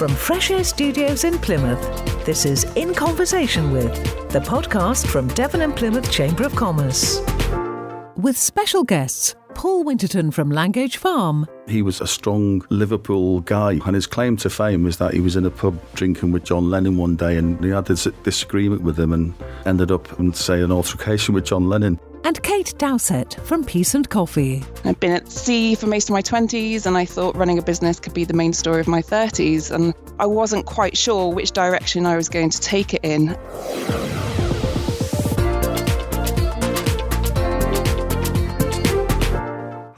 From Fresh Air Studios in Plymouth, this is In Conversation with, the podcast from Devon and Plymouth Chamber of Commerce. With special guests, Paul Winterton from Langage Farm. He was a strong Liverpool guy, and his claim to fame was that he was in a pub drinking with John Lennon one day, and he had this disagreement with him, and ended up in say an altercation with John Lennon. And Kate Dowsett from Peace and Coffee. I've been at sea for most of my 20s, and I thought running a business could be the main story of my 30s, and I wasn't quite sure which direction I was going to take it in.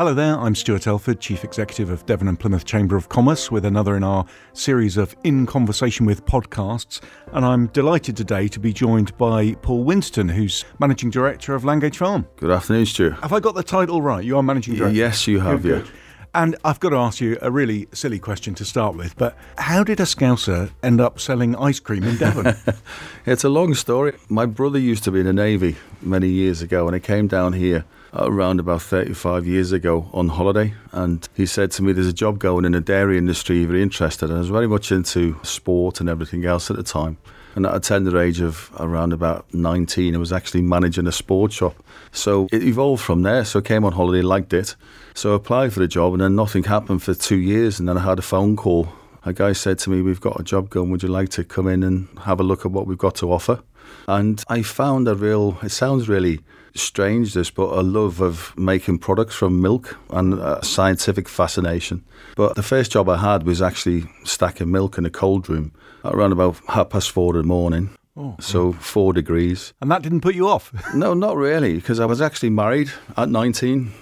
Hello there, I'm Stuart Elford, Chief Executive of Devon and Plymouth Chamber of Commerce, with another in our series of In Conversation with podcasts. And I'm delighted today to be joined by Paul Winterton, who's Managing Director of Langage Farm. Good afternoon, Stuart. Have I got the title right? You are Managing Director? Yes, you have, good, yeah. And I've got to ask you a really silly question to start with, but how did a Scouser end up selling ice cream in Devon? it's a long story. My brother used to be in the Navy many years ago, and he came down here around about 35 years ago on holiday. And he said to me, There's a job going in the dairy industry, very interested. And I was very much into sport and everything else at the time. And at a tender age of around about 19, I was actually managing a sports shop. So it evolved from there. So I came on holiday, liked it. So I applied for the job, and then nothing happened for two years. And then I had a phone call. A guy said to me, We've got a job going. Would you like to come in and have a look at what we've got to offer? And I found a real, it sounds really strange this, but a love of making products from milk and a scientific fascination. But the first job I had was actually stacking milk in a cold room around about half past four in the morning. Oh, so four degrees. And that didn't put you off? no, not really, because I was actually married at 19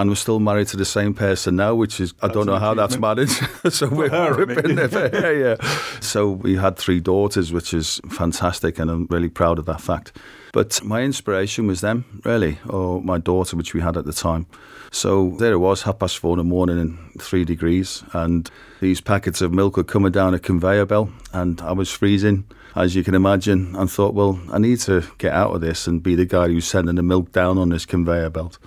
and we're still married to the same person now, which is I don't know how that's managed. so we've been there, yeah, yeah. So we had three daughters, which is fantastic, and I'm really proud of that fact. But my inspiration was them, really, or my daughter, which we had at the time. So there it was, half past four in the morning and three degrees, and these packets of milk were coming down a conveyor belt, and I was freezing, as you can imagine, and thought, well, I need to get out of this and be the guy who's sending the milk down on this conveyor belt.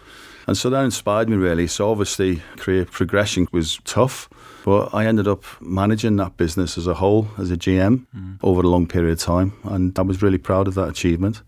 And so that inspired me really. So obviously, career progression was tough, but I ended up managing that business as a whole, as a GM, mm. over a long period of time. And I was really proud of that achievement.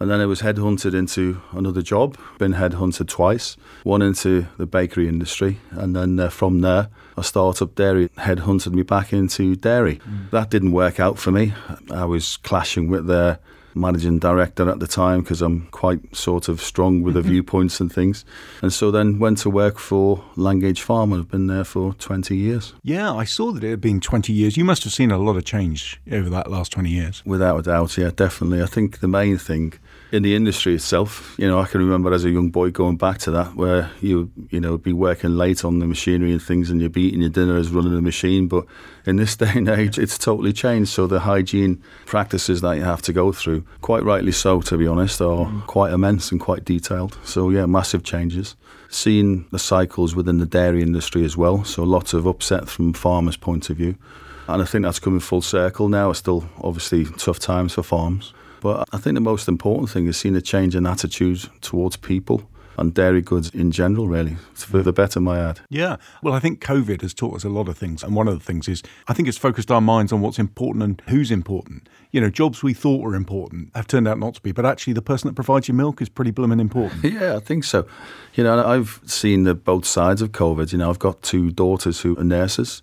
And then I was headhunted into another job, been headhunted twice, one into the bakery industry. And then uh, from there, a startup dairy headhunted me back into dairy. Mm. That didn't work out for me. I was clashing with their managing director at the time because I'm quite sort of strong with the mm-hmm. viewpoints and things. And so then went to work for Langage Farm and have been there for 20 years. Yeah, I saw that it had been 20 years. You must have seen a lot of change over that last 20 years. Without a doubt, yeah, definitely. I think the main thing in the industry itself. You know, I can remember as a young boy going back to that, where you you know be working late on the machinery and things, and you'd be eating your dinner as running the machine. But in this day and age, it's totally changed. So the hygiene practices that you have to go through, quite rightly so, to be honest, are mm. quite immense and quite detailed. So yeah, massive changes. Seeing the cycles within the dairy industry as well. So lots of upset from farmers' point of view. And I think that's coming full circle now. It's still obviously tough times for farms. But I think the most important thing is seeing a change in attitude towards people and dairy goods in general, really, for the better, my ad. Yeah. Well, I think COVID has taught us a lot of things. And one of the things is I think it's focused our minds on what's important and who's important. You know, jobs we thought were important have turned out not to be, but actually the person that provides you milk is pretty blooming important. yeah, I think so. You know, I've seen the both sides of COVID. You know, I've got two daughters who are nurses.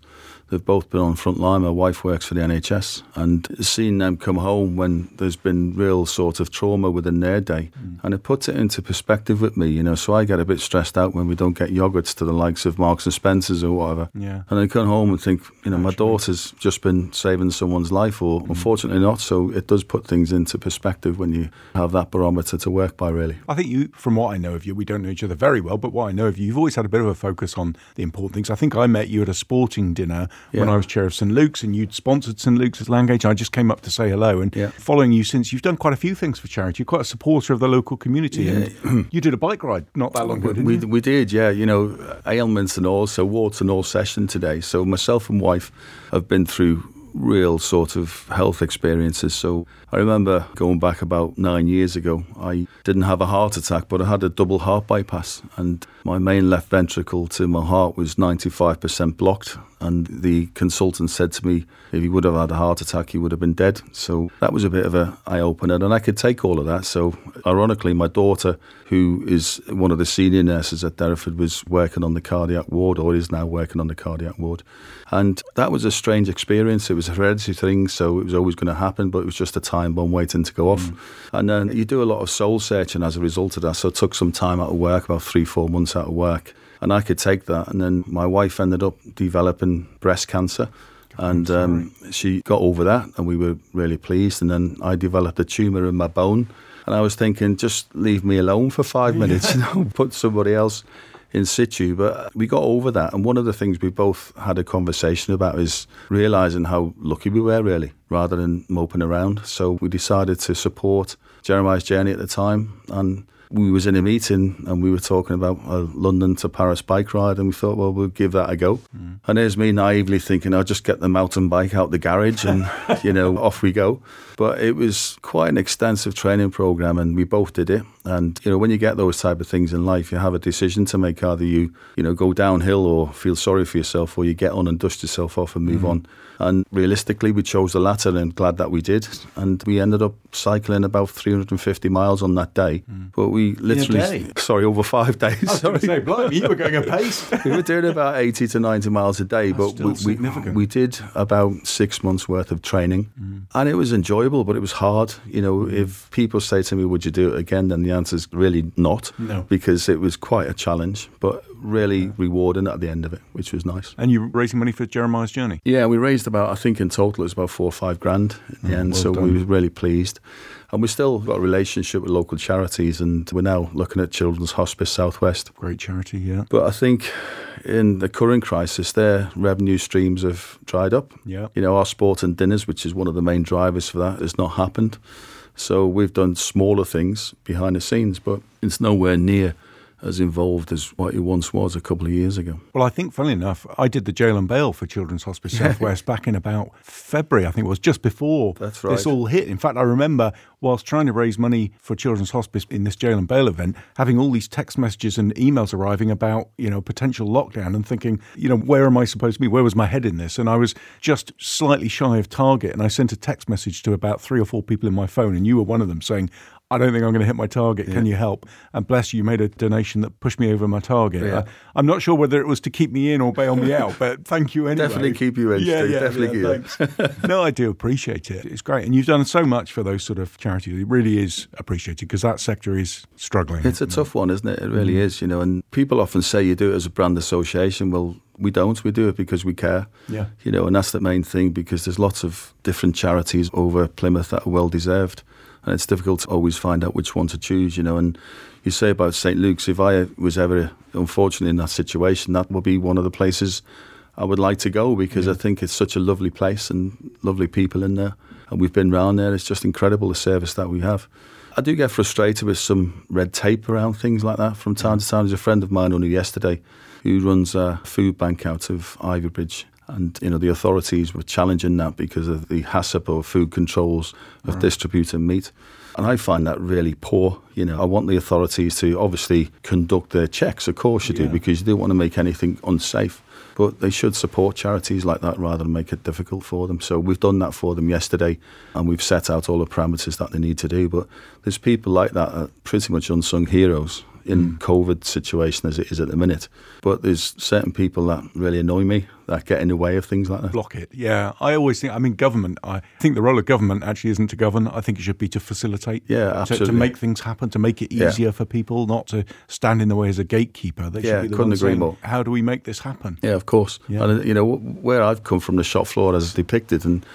They've both been on front line. My wife works for the NHS, and seeing them come home when there's been real sort of trauma within their day, mm. and it puts it into perspective with me, you know. So I get a bit stressed out when we don't get yogurts to the likes of Marks and Spencers or whatever. Yeah. And I come home and think, you know, Actually. my daughter's just been saving someone's life, or mm. unfortunately not. So it does put things into perspective when you have that barometer to work by, really. I think you, from what I know of you, we don't know each other very well, but what I know of you, you've always had a bit of a focus on the important things. I think I met you at a sporting dinner yeah. when I was chair of St Luke's, and you'd sponsored St Luke's at Langage. I just came up to say hello, and yeah. following you since, you've done quite a few things for charity. You're quite a supporter of the local community. Yeah. And you did a bike ride not that long ago, didn't we, you? We did, yeah. You know, ailments and all, so warts and all session today. So myself and wife have been through real sort of health experiences. So I remember going back about nine years ago, I didn't have a heart attack, but I had a double heart bypass, and my main left ventricle to my heart was 95% blocked And the consultant said to me, if he would have had a heart attack, he would have been dead. So that was a bit of an eye opener. And I could take all of that. So, ironically, my daughter, who is one of the senior nurses at Derriford, was working on the cardiac ward or is now working on the cardiac ward. And that was a strange experience. It was a hereditary thing, so it was always going to happen, but it was just a time bomb waiting to go off. Mm. And then you do a lot of soul searching as a result of that. So it took some time out of work, about three, four months out of work. And I could take that. And then my wife ended up developing breast cancer. And um, she got over that, and we were really pleased. And then I developed a tumour in my bone. And I was thinking, just leave me alone for five minutes, you know, put somebody else in situ. But we got over that. And one of the things we both had a conversation about is realizing how lucky we were, really, rather than moping around. So we decided to support Jeremiah's journey at the time. And we was in a meeting and we were talking about a London to Paris bike ride and we thought, well, we'll give that a go. Mm. And there's me naively thinking, I'll just get the mountain bike out the garage and, you know, off we go. But it was quite an extensive training program and we both did it. And, you know, when you get those type of things in life, you have a decision to make. Either you, you know, go downhill or feel sorry for yourself or you get on and dust yourself off and move mm. on. And realistically, we chose the latter and glad that we did. And we ended up cycling about 350 miles on that day. Mm. But we literally, sorry, over five days. I was sorry. say, blimey, you were going a pace. we were doing about 80 to 90 miles a day. That's but we, we, we, did about six months worth of training. Mm. And it was enjoyable, but it was hard. You know, mm. if people say to me, would you do it again? Then the answer is really not. No. Because it was quite a challenge. But really rewarding at the end of it, which was nice. And you were raising money for Jeremiah's journey? Yeah, we raised about, I think in total it was about four or five grand in the oh, end. Well so done. we were really pleased. And we still got a relationship with local charities, and we're now looking at Children's Hospice Southwest. Great charity, yeah. But I think in the current crisis, their revenue streams have dried up. Yeah. You know, our sport and dinners, which is one of the main drivers for that, has not happened. So we've done smaller things behind the scenes, but it's nowhere near as involved as what it once was a couple of years ago. Well, I think, funnily enough, I did the jail and bail for Children's Hospice Southwest back in about February, I think it was just before That's right. this all hit. In fact, I remember whilst trying to raise money for Children's Hospice in this jail and bail event, having all these text messages and emails arriving about, you know, potential lockdown and thinking, you know, where am I supposed to be? Where was my head in this? And I was just slightly shy of target. And I sent a text message to about three or four people in my phone, and you were one of them saying, I don't think I'm going to hit my target. Yeah. Can you help? And bless you, you made a donation that pushed me over my target. Yeah. Uh, I'm not sure whether it was to keep me in or bail me out, but thank you anyway. Definitely keep you in. Yeah, yeah, definitely yeah, thanks. no, I do appreciate it. It's great, and you've done so much for those sort of charities. It really is appreciated because that sector is struggling. It's a tough one, isn't it? It really mm. is. You know, and people often say you do it as a brand association. Well, we don't. We do it because we care. Yeah. You know, and that's the main thing because there's lots of different charities over Plymouth that are well deserved and it's difficult to always find out which one to choose, you know. And you say about St Luke's, if I was ever unfortunate in that situation, that would be one of the places I would like to go because yeah. I think it's such a lovely place and lovely people in there. And we've been round there. It's just incredible the service that we have. I do get frustrated with some red tape around things like that from time to time. There's a friend of mine only yesterday who runs a food bank out of Ivybridge and you know the authorities were challenging that because of the HACCP or food controls of right. distributing meat. And I find that really poor. You know, I want the authorities to obviously conduct their checks, of course you yeah. do, because you don't want to make anything unsafe. But they should support charities like that rather than make it difficult for them. So we've done that for them yesterday and we've set out all the parameters that they need to do. But there's people like that are pretty much unsung heroes in mm. COVID situation as it is at the minute. But there's certain people that really annoy me that get in the way of things like that. Block it. Yeah, I always think. I mean, government. I think the role of government actually isn't to govern. I think it should be to facilitate. Yeah, absolutely. To, to make things happen, to make it easier yeah. for people, not to stand in the way as a gatekeeper. They yeah, couldn't agree saying, more. How do we make this happen? Yeah, of course. Yeah. And you know where I've come from, the shop floor as depicted, and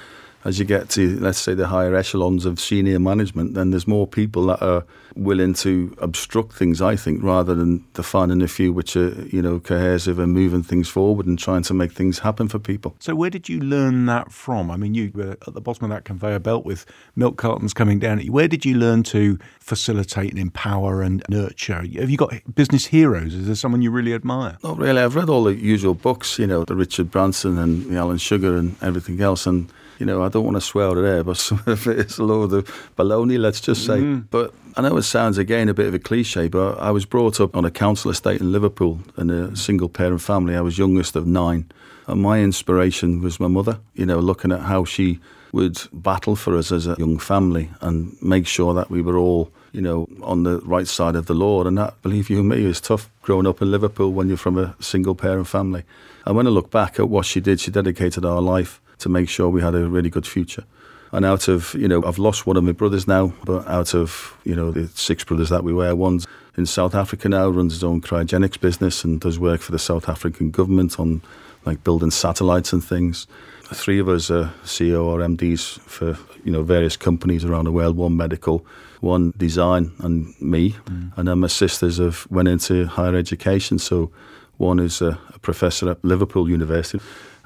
as you get to, let's say, the higher echelons of senior management, then there's more people that are willing to obstruct things, I think, rather than the finding a few which are, you know, cohesive and moving things forward and trying to make things happen for people. So, where did you learn that from? I mean, you were at the bottom of that conveyor belt with milk cartons coming down. At you. Where did you learn to facilitate and empower and nurture? Have you got business heroes? Is there someone you really admire? Not really. I've read all the usual books, you know, the Richard Branson and the Alan Sugar and everything else. And you know, I don't want to swear out there, but some of it is a load of baloney, let's just say. Mm. But I know it sounds again a bit of a cliche, but I was brought up on a council estate in Liverpool in a single parent family. I was youngest of nine. And my inspiration was my mother, you know, looking at how she would battle for us as a young family and make sure that we were all, you know, on the right side of the law. And that, believe you me, is tough growing up in Liverpool when you're from a single parent family. And when I look back at what she did, she dedicated our life to make sure we had a really good future. And out of, you know, I've lost one of my brothers now, but out of, you know, the six brothers that we were, one's in South Africa now, runs his own cryogenics business and does work for the South African government on like building satellites and things. Three of us are CEO or MDs for, you know, various companies around the world, one medical, one design and me. Mm. And then my sisters have went into higher education. So one is a, a professor at Liverpool University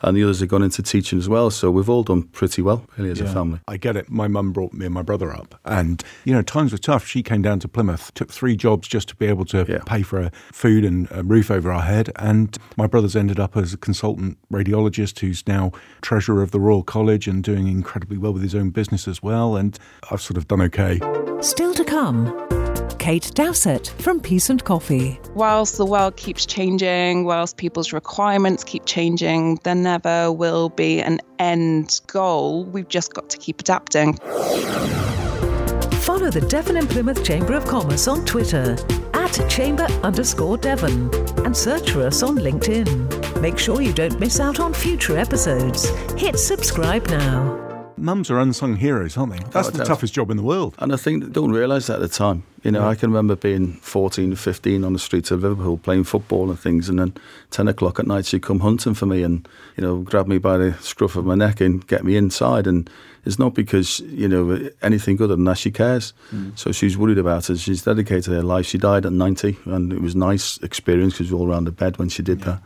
and the others have gone into teaching as well. So we've all done pretty well, really, as yeah, a family. I get it. My mum brought me and my brother up, and you know times were tough. She came down to Plymouth, took three jobs just to be able to yeah. pay for food and a roof over our head. And my brother's ended up as a consultant radiologist who's now treasurer of the Royal College and doing incredibly well with his own business as well. And I've sort of done okay. Still to come. Kate Dowsett from Peace and Coffee. Whilst the world keeps changing, whilst people's requirements keep changing, there never will be an end goal. We've just got to keep adapting. Follow the Devon and Plymouth Chamber of Commerce on Twitter at chamber underscore Devon and search for us on LinkedIn. Make sure you don't miss out on future episodes. Hit subscribe now. Mums are unsung heroes, aren't they? That's oh, the toughest job in the world. And I think they don't realise that at the time. You know, yeah. I can remember being 14, 15 on the streets of Liverpool playing football and things, and then 10 o'clock at night she'd come hunting for me and, you know, grab me by the scruff of my neck and get me inside. And it's not because, you know, anything other than that she cares. Mm. So she's worried about it. She's dedicated her life. She died at 90, and it was a nice experience because we were all around the bed when she did yeah. that.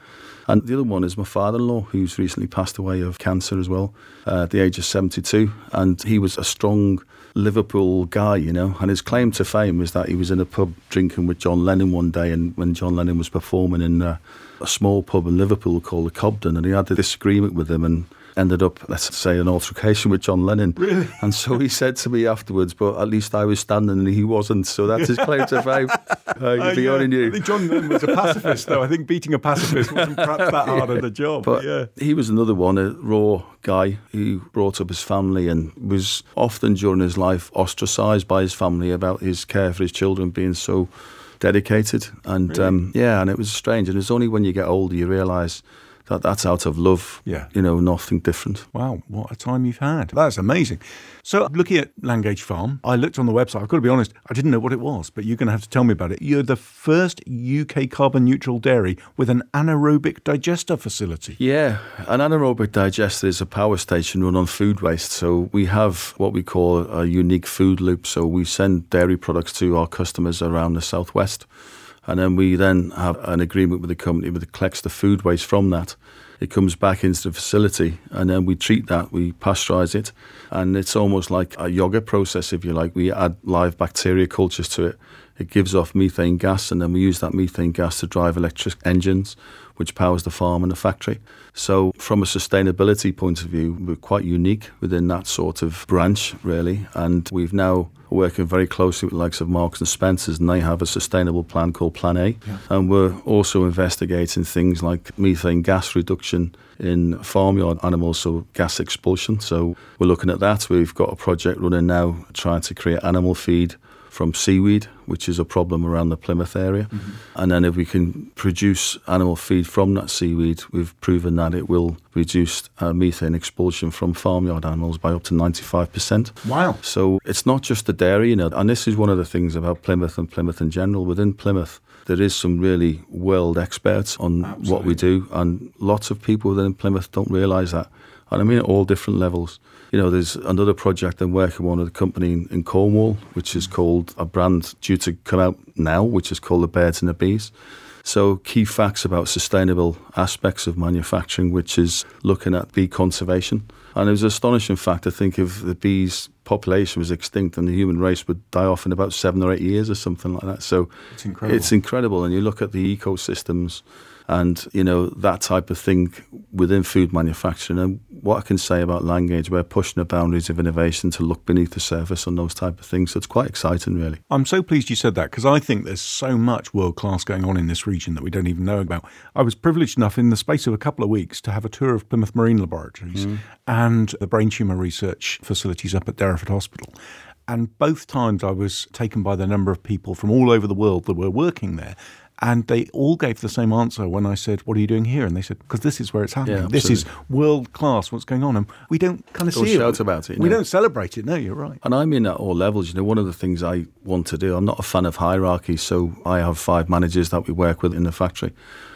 And the other one is my father in law, who's recently passed away of cancer as well uh, at the age of 72. And he was a strong Liverpool guy, you know. And his claim to fame was that he was in a pub drinking with John Lennon one day, and when John Lennon was performing in uh, a small pub in Liverpool called the Cobden, and he had a disagreement with him and ended up, let's say, an altercation with John Lennon. Really? And so he said to me afterwards, but at least I was standing and he wasn't. So that's his claim to fame. Uh, uh, yeah. I think John Lennon was a pacifist, though. I think beating a pacifist wasn't perhaps that hard of a job. But yeah. he was another one, a raw guy who brought up his family and was often during his life ostracised by his family about his care for his children being so dedicated. And really? um, yeah, and it was strange. And it's only when you get older you realise that that's out of love. Yeah. You know, nothing different. Wow, what a time you've had. That's amazing. So, looking at Langage Farm, I looked on the website. I've got to be honest, I didn't know what it was, but you're going to have to tell me about it. You're the first UK carbon neutral dairy with an anaerobic digester facility. Yeah, an anaerobic digester is a power station run on food waste. So, we have what we call a unique food loop. So, we send dairy products to our customers around the southwest. And then we then have an agreement with the company that collects the food waste from that. It comes back into the facility and then we treat that, we pasteurize it. And it's almost like a yogurt process, if you like. We add live bacteria cultures to it. It gives off methane gas and then we use that methane gas to drive electric engines, which powers the farm and the factory. So, from a sustainability point of view, we're quite unique within that sort of branch, really. And we've now working very closely with the likes of Marks and Spencers, and they have a sustainable plan called Plan A. Yeah. And we're also investigating things like methane gas reduction in farmyard animals, so gas expulsion. So we're looking at that. We've got a project running now trying to create animal feed from seaweed, which is a problem around the Plymouth area. Mm-hmm. And then if we can produce animal feed from that seaweed, we've proven that it will reduce uh, methane expulsion from farmyard animals by up to 95%. Wow. So it's not just the dairy, you know, and this is one of the things about Plymouth and Plymouth in general. Within Plymouth, there is some really world experts on Absolutely. what we do, and lots of people within Plymouth don't realise that. And I mean at all different levels. You know, there's another project I'm working on with a company in, in Cornwall, which is called a brand due to come out now, which is called the Birds and the Bees. So, key facts about sustainable aspects of manufacturing, which is looking at bee conservation. And it was an astonishing fact. I think of the bees population was extinct and the human race would die off in about seven or eight years or something like that. So it's incredible. It's incredible. And you look at the ecosystems and you know that type of thing within food manufacturing and what I can say about Langage, we're pushing the boundaries of innovation to look beneath the surface on those type of things. So it's quite exciting, really. I'm so pleased you said that because I think there's so much world class going on in this region that we don't even know about. I was privileged enough in the space of a couple of weeks to have a tour of Plymouth Marine Laboratories mm. and the brain tumour research facilities up at Hospital. And both times I was taken by the number of people from all over the world that were working there. And they all gave the same answer when I said, What are you doing here? And they said, Because this is where it's happening. Yeah, this is world class, what's going on. And we don't kind of see shout it. about it. We don't celebrate it. No, you're right. And I mean at all levels. You know, one of the things I want to do, I'm not a fan of hierarchy. So I have five managers that we work with in the factory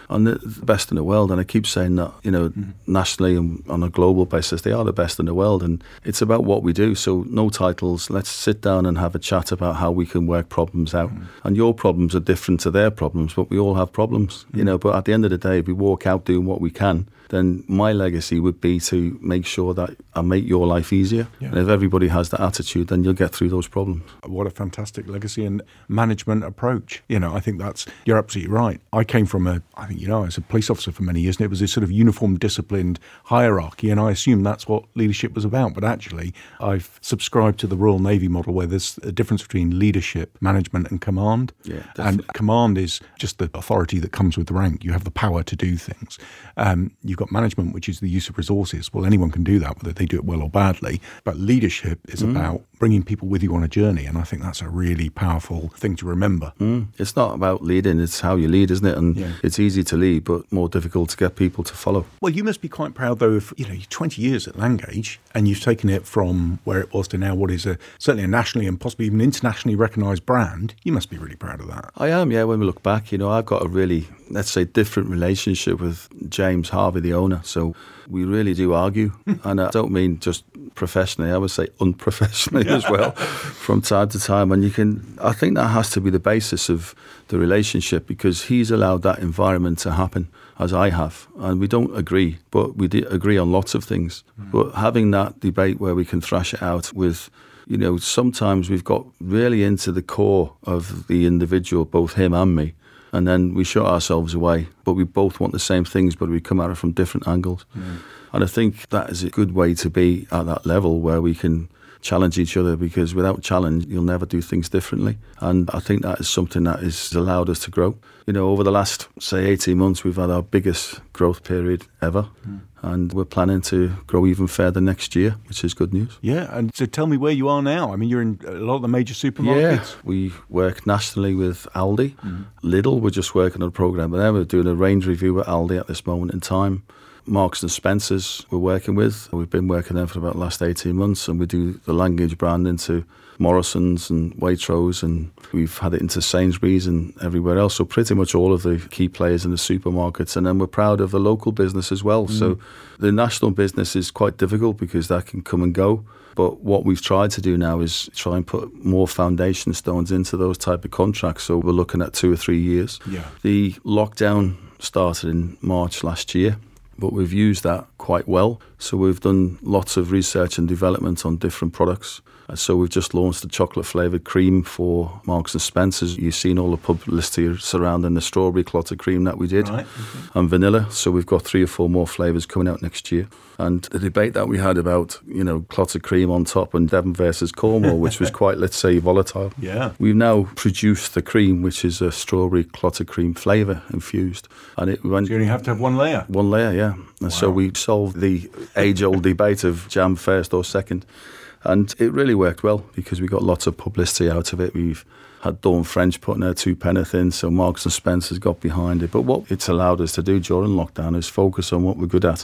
and the, the best in the world. And I keep saying that, you know, mm. nationally and on a global basis, they are the best in the world. And it's about what we do. So no titles. Let's sit down and have a chat about how we can work problems out. Mm. And your problems are different to their problems, but we all have problems, mm. you know. But at the end of the day, if we walk out doing what we can, then my legacy would be to make sure that I make your life easier. Yeah. And if everybody has that attitude, then you'll get through those problems. What a fantastic legacy and management approach. You know, I think that's, you're absolutely right. I came from a, I think, you know, I was a police officer for many years and it was this sort of uniform, disciplined hierarchy. And I assumed that's what leadership was about. But actually, I've subscribed to the Royal Navy model where there's a difference between leadership, management, and command. Yeah, and command is just the authority that comes with the rank. You have the power to do things. Um, you've got management, which is the use of resources. Well, anyone can do that, whether they do it well or badly. But leadership is mm. about bringing people with you on a journey. And I think that's a really powerful thing to remember. Mm. It's not about leading, it's how you lead, isn't it? And yeah. it's easy to lead, but more difficult to get people to follow. Well, you must be quite proud, though, of, you know, 20 years at Langage and you've taken it from where it was to now what is a, certainly a nationally and possibly even internationally recognised brand. You must be really proud of that. I am, yeah. When we look back, you know, I've got a really, let's say, different relationship with James Harvey, the owner. So we really do argue. and I don't mean just professionally, I would say unprofessionally as well from time to time. And you can, I think that has to be the basis of the relationship because he's allowed that environment to happen as I have. And we don't agree, but we agree on lots of things. Mm. But having that debate where we can thrash it out with, you know, sometimes we've got really into the core of the individual, both him and me and then we shut ourselves away. But we both want the same things, but we come at it from different angles. Mm. And I think that is a good way to be at that level where we can challenge each other because without challenge, you'll never do things differently. And I think that is something that has allowed us to grow. You know, over the last, say, 18 months, we've had our biggest growth period ever. Mm. And we're planning to grow even further next year, which is good news. Yeah. And so tell me where you are now. I mean, you're in a lot of the major supermarkets. Yeah. We work nationally with Aldi. Mm. Lidl, we're just working on a program there. We're doing a range review with Aldi at this moment in time. Marks and Spencers we're working with. We've been working there for about the last 18 months and we do the Langage brand into Morrison's and Waitrose and we've had it into Sainsbury's and everywhere else. So pretty much all of the key players in the supermarkets. And then we're proud of the local business as well. Mm. So the national business is quite difficult because that can come and go. But what we've tried to do now is try and put more foundation stones into those type of contracts. So we're looking at two or three years. Yeah. The lockdown started in March last year but we've used that quite well. So we've done lots of research and development on different products. So we've just launched the chocolate flavoured cream for Marks and Spencers. You've seen all the publicity surrounding the strawberry clotted cream that we did, right. mm-hmm. and vanilla. So we've got three or four more flavours coming out next year. And the debate that we had about you know clotted cream on top and Devon versus Cornwall, which was quite let's say volatile. Yeah, we've now produced the cream, which is a strawberry clotted cream flavour infused, and it went. So you only have to have one layer. One layer, yeah. Wow. so we solved the age-old debate of jam first or second. And it really worked well because we got lots of publicity out of it. We've had Dawn French putting her two penneth in, so Marks and Spencer's got behind it. But what it's allowed us to do during lockdown is focus on what we're good at,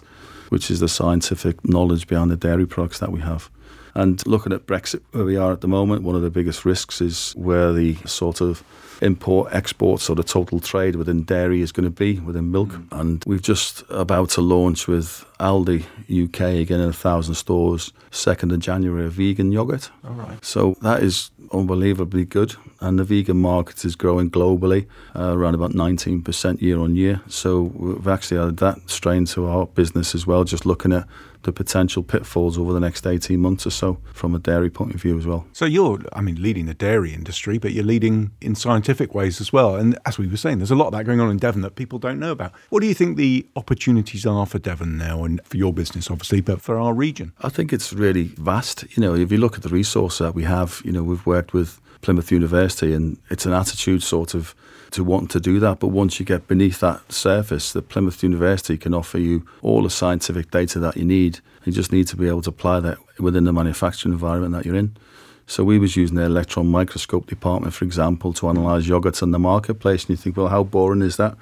which is the scientific knowledge behind the dairy products that we have. And looking at Brexit, where we are at the moment, one of the biggest risks is where the sort of import, export, so the total trade within dairy is going to be within milk. Mm. And we've just about to launch with Aldi UK again in a thousand stores, 2nd of January, a vegan yogurt. All right. So that is unbelievably good. And the vegan market is growing globally, uh, around about 19% year on year. So we've actually added that strain to our business as well, just looking at the potential pitfalls over the next 18 months or so from a dairy point of view as well. So you're, I mean, leading the dairy industry, but you're leading in scientific scientific ways as well. And as we were saying, there's a lot of that going on in Devon that people don't know about. What do you think the opportunities are for Devon now and for your business, obviously, but for our region? I think it's really vast. You know, if you look at the resource that we have, you know, we've worked with Plymouth University and it's an attitude sort of to want to do that. But once you get beneath that surface, the Plymouth University can offer you all the scientific data that you need. You just need to be able to apply that within the manufacturing environment that you're in. So we was using the electron microscope department, for example, to analyse yogurts in the marketplace. And you think, well, how boring is that?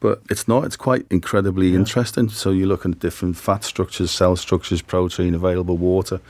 But it's not. It's quite incredibly yeah. interesting. So you're looking at different fat structures, cell structures, protein, available water.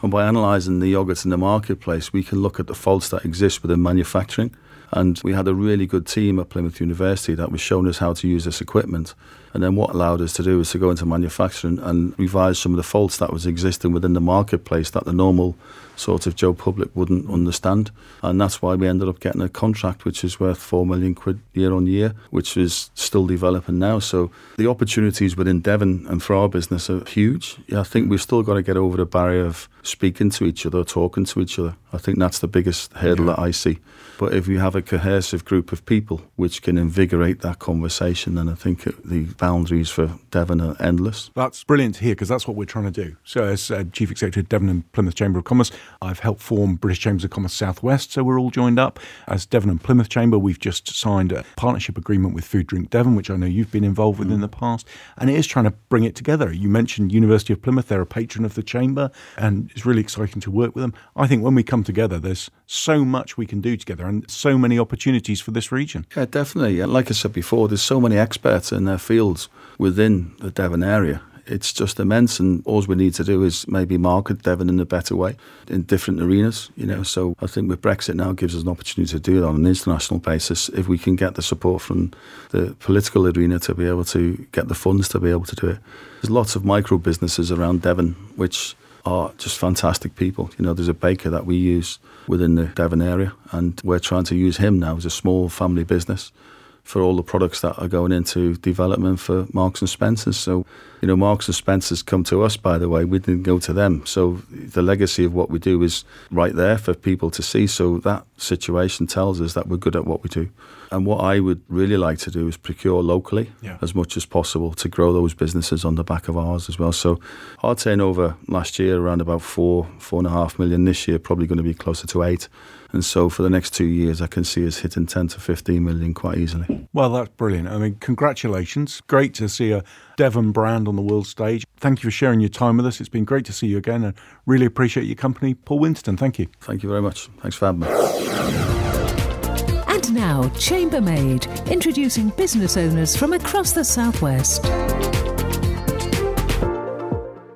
And by analysing the yogurts in the marketplace, we can look at the faults that exist within manufacturing and we had a really good team at Plymouth University that was showing us how to use this equipment. And then what allowed us to do was to go into manufacturing and revise some of the faults that was existing within the marketplace that the normal sort of Joe public wouldn't understand. And that's why we ended up getting a contract which is worth four million quid year on year, which is still developing now. So the opportunities within Devon and for our business are huge. Yeah, I think we've still got to get over the barrier of speaking to each other, talking to each other. I think that's the biggest hurdle yeah. that I see. But if you have a cohesive group of people which can invigorate that conversation, then I think the boundaries for Devon are endless. That's brilliant to hear because that's what we're trying to do. So, as uh, Chief Executive of Devon and Plymouth Chamber of Commerce, I've helped form British Chambers of Commerce Southwest, so we're all joined up. As Devon and Plymouth Chamber, we've just signed a partnership agreement with Food Drink Devon, which I know you've been involved with mm. in the past, and it is trying to bring it together. You mentioned University of Plymouth; they're a patron of the chamber, and it's really exciting to work with them. I think when we come together, there's so much we can do together, and so many opportunities for this region. Yeah, definitely. Like I said before, there's so many experts in their fields within the Devon area. It's just immense, and all we need to do is maybe market Devon in a better way in different arenas. You know, so I think with Brexit now gives us an opportunity to do it on an international basis if we can get the support from the political arena to be able to get the funds to be able to do it. There's lots of micro businesses around Devon which are just fantastic people. You know, there's a baker that we use within the Devon area, and we're trying to use him now as a small family business for all the products that are going into development for Marks and Spencers. So, you know, Marks and Spencers come to us, by the way, we didn't go to them. So the legacy of what we do is right there for people to see. So that situation tells us that we're good at what we do. And what I would really like to do is procure locally yeah. as much as possible to grow those businesses on the back of ours as well. So our turnover last year around about four, four and a half million. This year probably going to be closer to eight. And so for the next two years, I can see us hitting 10 to 15 million quite easily. Well, that's brilliant. I mean, congratulations. Great to see a Devon brand on the world stage. Thank you for sharing your time with us. It's been great to see you again and really appreciate your company. Paul Winterton, thank you. Thank you very much. Thanks for having me. And now, Chambermaid, introducing business owners from across the Southwest.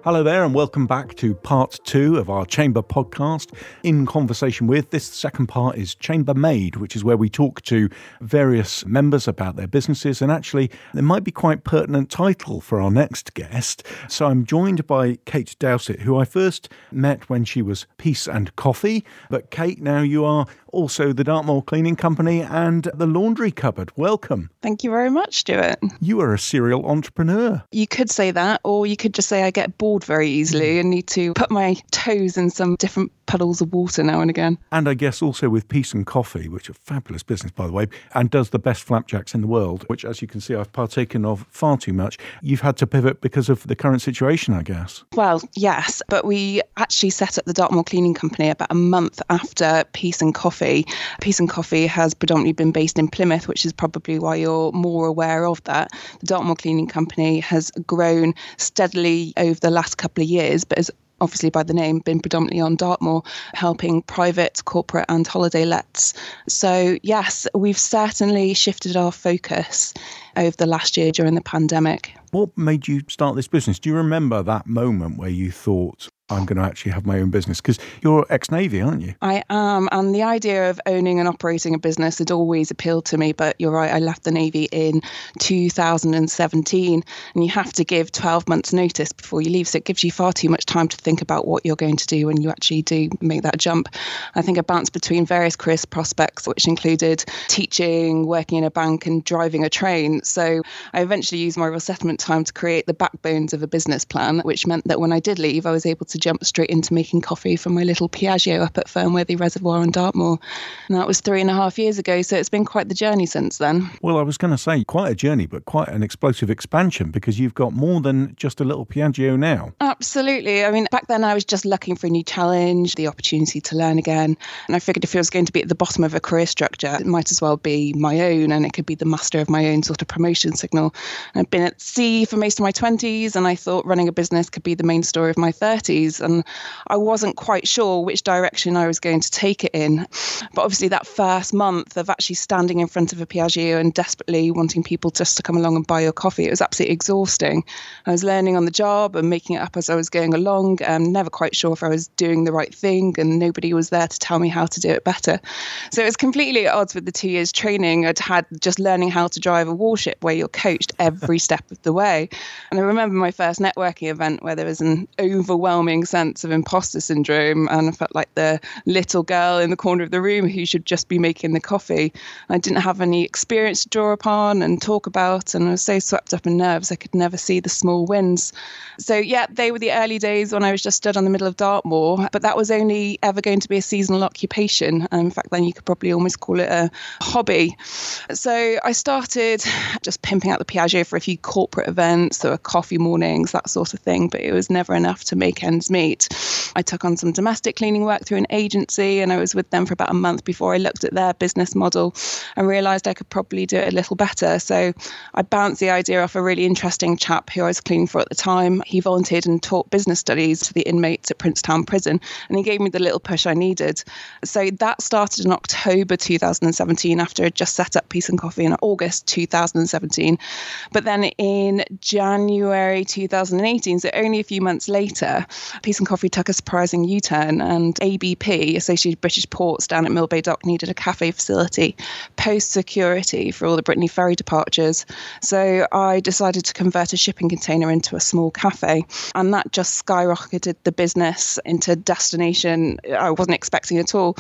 Hello there, and welcome back to part two of our Chamber podcast in conversation with. This second part is Chambermaid, which is where we talk to various members about their businesses. And actually, there might be quite pertinent title for our next guest. So I'm joined by Kate Dowsett, who I first met when she was Peace and Coffee. But Kate, now you are also the Dartmoor Cleaning Company and the Laundry Cupboard. Welcome. Thank you very much, Stuart. You are a serial entrepreneur. You could say that, or you could just say I get bored very easily mm. and need to put my toes in some different puddles of water now and again. And I guess also with Peace and Coffee, which are fabulous business, by the way, and does the best flapjacks in the world, which, as you can see, I've partaken of far too much. You've had to pivot because of the current situation, I guess. Well, yes, but we actually set up the Dartmoor Cleaning Company about a month after Peace and Coffee. Peace and Coffee has predominantly been based in Plymouth, which is probably why you're more aware of that. The Dartmoor Cleaning Company has grown steadily over the last couple of years, but has obviously by the name, been predominantly on Dartmoor, helping private, corporate, and holiday lets. So, yes, we've certainly shifted our focus over the last year during the pandemic. What made you start this business? Do you remember that moment where you thought, I'm going to actually have my own business? Because you're ex Navy, aren't you? I am. And the idea of owning and operating a business had always appealed to me. But you're right, I left the Navy in 2017. And you have to give 12 months' notice before you leave. So it gives you far too much time to think about what you're going to do when you actually do make that jump. I think I bounced between various career prospects, which included teaching, working in a bank, and driving a train. So I eventually used my resettlement time to create the backbones of a business plan, which meant that when I did leave, I was able to jump straight into making coffee from my little Piaggio up at Fernworthy Reservoir in Dartmoor. And that was three and a half years ago. So it's been quite the journey since then. Well, I was going to say quite a journey, but quite an explosive expansion because you've got more than just a little Piaggio now. Absolutely. I mean, back then I was just looking for a new challenge, the opportunity to learn again. And I figured if it was going to be at the bottom of a career structure, it might as well be my own and it could be the master of my own sort of promotion signal. And I've been at sea for most of my 20s and I thought running a business could be the main story of my 30s. And I wasn't quite sure which direction I was going to take it in. But obviously, that first month of actually standing in front of a Piaggio and desperately wanting people just to come along and buy your coffee, it was absolutely exhausting. I was learning on the job and making it up as I was going along, and never quite sure if I was doing the right thing, and nobody was there to tell me how to do it better. So it was completely at odds with the two years training I'd had just learning how to drive a warship where you're coached every step of the way. And I remember my first networking event where there was an overwhelming sense of imposter syndrome, and I felt like the little girl in the corner of the room who should just be making the coffee. I didn't have any experience to draw upon and talk about, and I was so swept up in nerves I could never see the small wins. So, yeah, they were the early days when I was just stood on the middle of Dartmoor, but that was only ever going to be a seasonal occupation. Um, in fact, then you could probably almost call it a hobby. So, I started just pimping out the Piaggio for a few corporate events, there were coffee mornings, that sort of thing, but it was never enough to make ends meet. I took on some domestic cleaning work through an agency, and I was with them for about a month before I looked at their business model and realized I could probably do it a little better. So, I bounced the idea off a really interesting chap who I was cleaning for at the time. He volunteered and taught business studies to the inmates at Princetown Prison, and he gave me the little push I needed. So that started in October 2017 after I'd just set up Peace and Coffee in August 2017. But then in January 2018, so only a few months later, Peace and Coffee took a surprising U turn, and ABP, Associated British Ports down at Millbay Dock, needed a cafe facility post security for all the Brittany Ferry departures. So I decided to convert a shipping container into a small cafe, and that just skyrocketed the business into destination I wasn't expecting at all.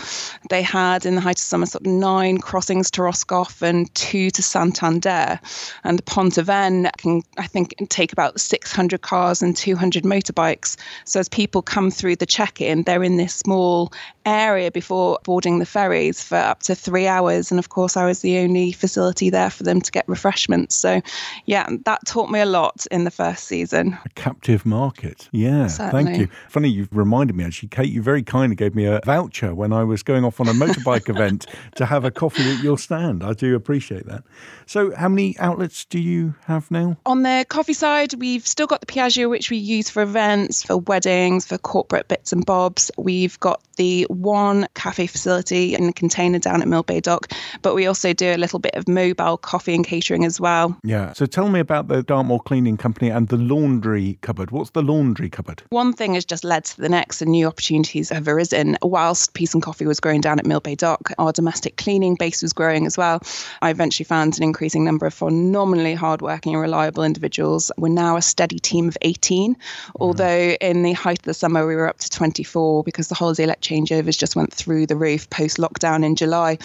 They had in the height of summer sort of nine crossings to Roscoff and two to Santander, and the Pont Aven can I think take about 600 cars and 200 motorbikes. So as people come through the check-in, they're in this small area before boarding the ferries for up to three hours. And of course, I was the only facility there for them to get refreshments. So, yeah, that taught me a lot in the first season. A captive market. Yeah, Certainly. thank you. Funny, you've reminded me actually, Kate, you very kindly gave me a voucher when I was going off on a motorbike event to have a coffee at your stand. I do appreciate that. So, how many outlets do you have now? On the coffee side, we've still got the Piaggio, which we use for events, for weddings, for corporate bits and bobs. We've got the one cafe facility in the container down at Millbay Dock, but we also do a little bit of mobile coffee and catering as well. Yeah. So, tell me about the Dartmoor Cleaning Company and the laundry cupboard. What's the laundry cupboard? One thing has just led to the next, and new opportunities have arisen. Whilst Peace and Coffee was growing down at Millbay Dock, our domestic cleaning base was growing as well. I eventually found an increasing number of phenomenally hardworking and reliable individuals. We're now a steady team of 18, mm-hmm. although in the height of the summer we were up to 24 because the holiday let changeovers just went through the roof post lockdown in July.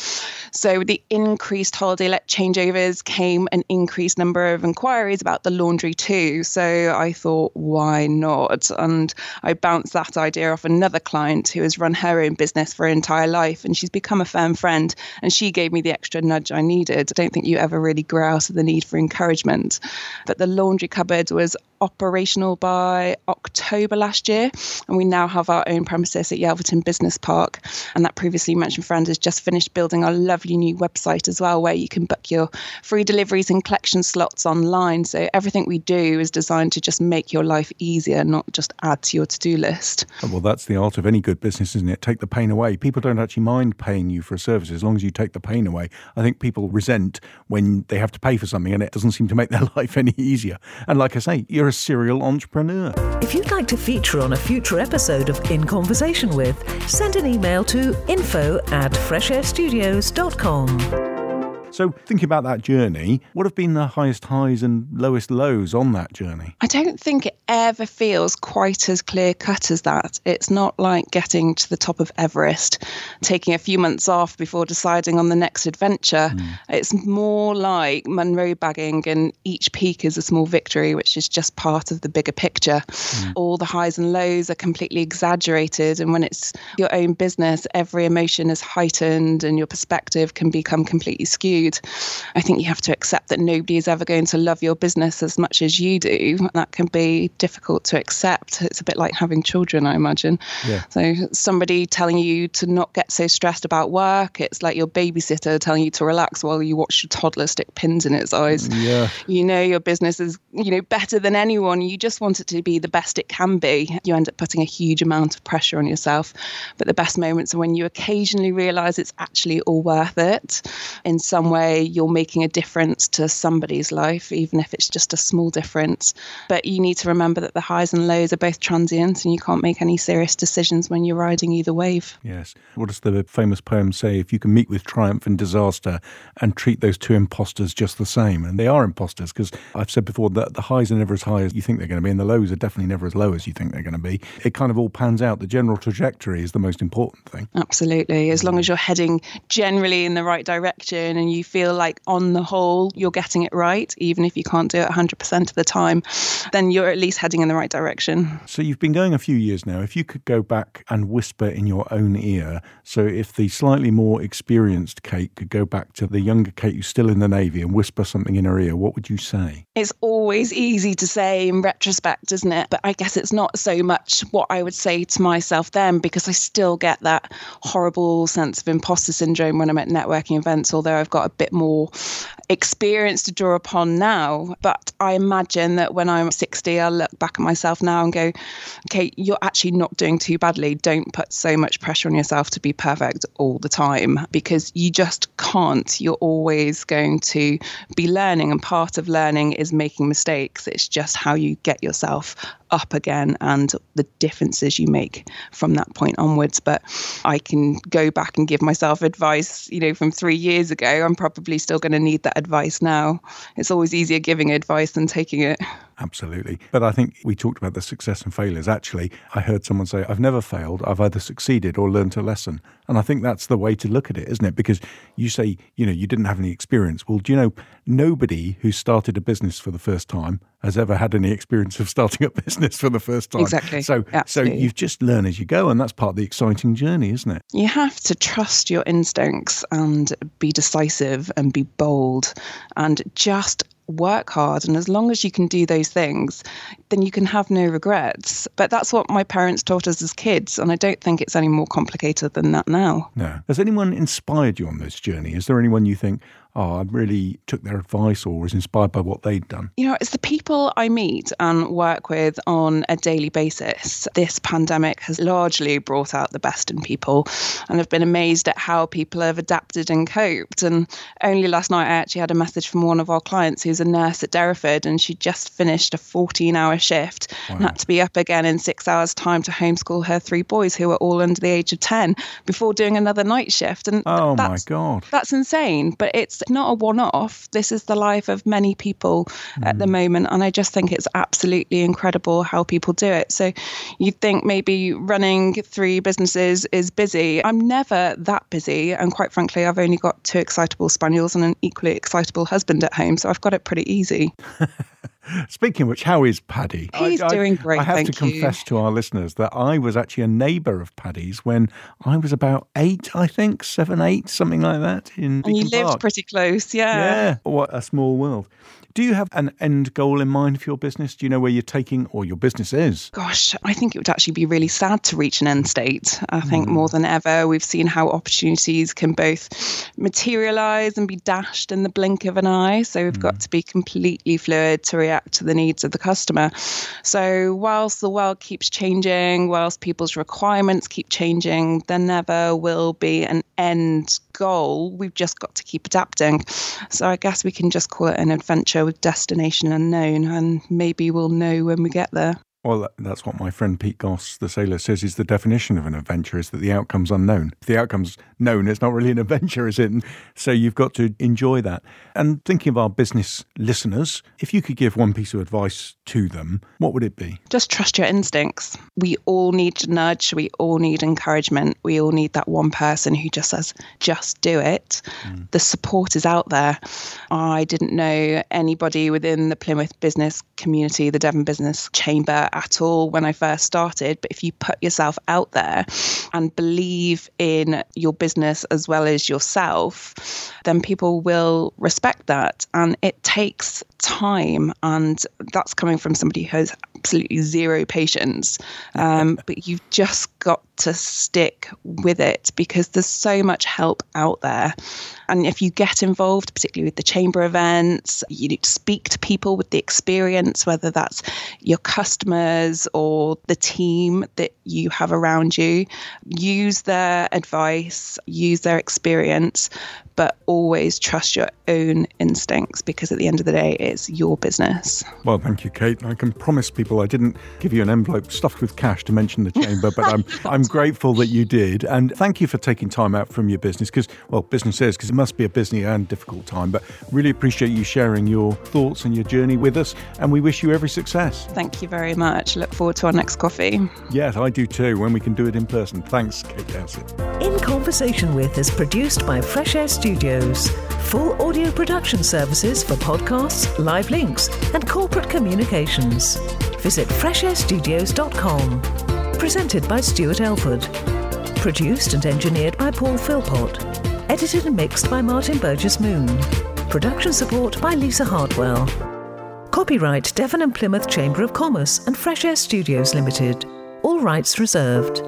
So, the increased holiday let changeovers came an increased number of inquiries about the laundry too. So, I thought, why not? And I bounced that idea off another client who has run her own business for her entire life and she's become a firm friend. And she gave me the extra nudge I needed. I don't think you ever really grow out of the need for encouragement. But the laundry cupboard was operational by October last year, and we now have our own premises at Yelverton Business Park. And that previously mentioned friend has just finished building our lovely new website as well, where you can book your free deliveries and collection slots online. So everything we do is designed to just make your life easier, not just add to your to do list. Oh, well, that's the art of any good business, isn't it? Take the pain away. People don't actually mind paying you for a service as long as you take the pain away. I think people resent when they have to pay for something and it doesn't seem to make their life any easier. And like I say, you're a serial entrepreneur. If you'd like to feature on a future episode of In Conversation With, send an email to info at freshairstudios.com. So, thinking about that journey, what have been the highest highs and lowest lows on that journey? I don't think it ever feels quite as clear cut as that. It's not like getting to the top of Everest, taking a few months off before deciding on the next adventure. Mm. It's more like Munro bagging, and each peak is a small victory, which is just part of the bigger picture. Mm. All the highs and lows are completely exaggerated. And when it's your own business, every emotion is heightened and your perspective can become completely skewed. I think you have to accept that nobody is ever going to love your business as much as you do. That can be difficult to accept. It's a bit like having children, I imagine. Yeah. So somebody telling you to not get so stressed about work, it's like your babysitter telling you to relax while you watch your toddler stick pins in its eyes. Yeah. You know your business is, you know, better than anyone. You just want it to be the best it can be. You end up putting a huge amount of pressure on yourself. But the best moments are when you occasionally realize it's actually all worth it. In some way, you're making a difference to somebody's life, even if it's just a small difference. But you need to remember that the highs and lows are both transient and you can't make any serious decisions when you're riding either wave. Yes. What does the famous poem say? If you can meet with triumph and disaster and treat those two imposters just the same. And they are imposters because I've said before that the highs are never as high as you think they're going to be and the lows are definitely never as low as you think they're going to be. It kind of all pans out. The general trajectory is the most important thing. Absolutely. As long as you're heading generally in the right direction and you feel like on the whole you're getting it right, even if you can't do it 100% of the time, then you're at least heading in the right direction. So you've been going a few years now. If you could go back and whisper in your own ear, so if the slightly more experienced Kate could go back to the younger Kate who's still in the Navy and whisper something in her ear, what would you say? It's always easy to say in retrospect, isn't it? But I guess it's not so much what I would say to myself then because I still get that horrible sense of imposter syndrome when I'm at networking events, although I've got a bit more experience to draw upon now. But I imagine that when I'm 60, I'll look back at myself now and go, okay, you're actually not doing too badly. Don't put so much pressure on yourself to be perfect all the time because you just can't. You're always going to be learning, and part of learning is making mistakes. It's just how you get yourself up again and the differences you make from that point onwards. But I can go back and give myself advice, you know, from three years ago. I'm probably still going to need that advice now. It's always easier giving advice than taking it. Absolutely. But I think we talked about the success and failures. Actually, I heard someone say, I've never failed. I've either succeeded or learned a lesson. And I think that's the way to look at it, isn't it? Because you say, you know, you didn't have any experience. Well, do you know, nobody who started a business for the first time has ever had any experience of starting a business for the first time. Exactly. So, Absolutely. so you've just learned as you go, and that's part of the exciting journey, isn't it? You have to trust your instincts and be decisive and be bold and just work hard. And as long as you can do those things, then you can have no regrets. But that's what my parents taught us as kids. And I don't think it's any more complicated than that now. No. Has anyone inspired you on this journey? Is there anyone you think, oh, I really took their advice or was inspired by what they'd done? You know, it's the people I meet and work with on a daily basis. This pandemic has largely brought out the best in people, and I've been amazed at how people have adapted and coped. And only last night, I actually had a message from one of our clients who's a nurse at Derriford, and she just finished a 14 hour shift wow. and had to be up again in six hours' time to homeschool her three boys who were all under the age of 10 before doing another night shift. And oh my God. That's insane, but it's not a one off. This is the life of many people mm. at the mm. moment. And I just think it's absolutely incredible how people do it. So you'd think maybe running three businesses is busy. I'm never that busy. And quite frankly, I've only got two excitable spaniels and an equally excitable husband at home. So I've got it pretty easy. Speaking of which, how is Paddy? He's I, doing great. I have to you. confess to our listeners that I was actually a neighbour of Paddy's when I was about eight, I think, seven, eight, something like that. In and you lived pretty close, yeah. Yeah, what a small world. Do you have an end goal in mind for your business? Do you know where you're taking or your business is? Gosh, I think it would actually be really sad to reach an end state. I think mm. more than ever, we've seen how opportunities can both materialize and be dashed in the blink of an eye. So we've mm. got to be completely fluid to react to the needs of the customer. So whilst the world keeps changing, whilst people's requirements keep changing, there never will be an end goal. We've just got to keep adapting. So I guess we can just call it an adventure with destination unknown, and maybe we'll know when we get there. Well, that's what my friend Pete Goss, the sailor, says is the definition of an adventure is that the outcome's unknown. If the outcome's known, it's not really an adventure, is it? So you've got to enjoy that. And thinking of our business listeners, if you could give one piece of advice to them, what would it be? Just trust your instincts. We all need nudge, we all need encouragement, we all need that one person who just says, just do it. Mm. The support is out there. I didn't know anybody within the Plymouth business community, the Devon Business Chamber at all when I first started. But if you put yourself out there and believe in your business as well as yourself, then people will respect that. And it takes time. And that's coming from somebody who has absolutely zero patience. Um, but you've just got to stick with it because there's so much help out there. And if you get involved, particularly with the chamber events, you need to speak to people with the experience, whether that's your customers or the team that you have around you. Use their advice, use their experience, but always trust your own instincts because at the end of the day, it's your business. Well, thank you, Kate. I can promise people I didn't give you an envelope stuffed with cash to mention the chamber, but I'm I'm grateful that you did, and thank you for taking time out from your business because well, business is because it must be a busy and difficult time. But really appreciate you sharing your thoughts and your journey with us, and we wish you every success. Thank you very much. Look forward to our next coffee. Yes, I do too. When we can do it in person. Thanks, Kate Dowsett. In Conversation with is produced by Fresh Air Studios. Full audio production services for podcasts, live links, and corporate communications. Visit freshairstudios.com. Presented by Stuart Elford. Produced and engineered by Paul Philpott. Edited and mixed by Martin Burgess Moon. Production support by Lisa Hartwell. Copyright Devon and Plymouth Chamber of Commerce and Fresh Air Studios Limited. All rights reserved.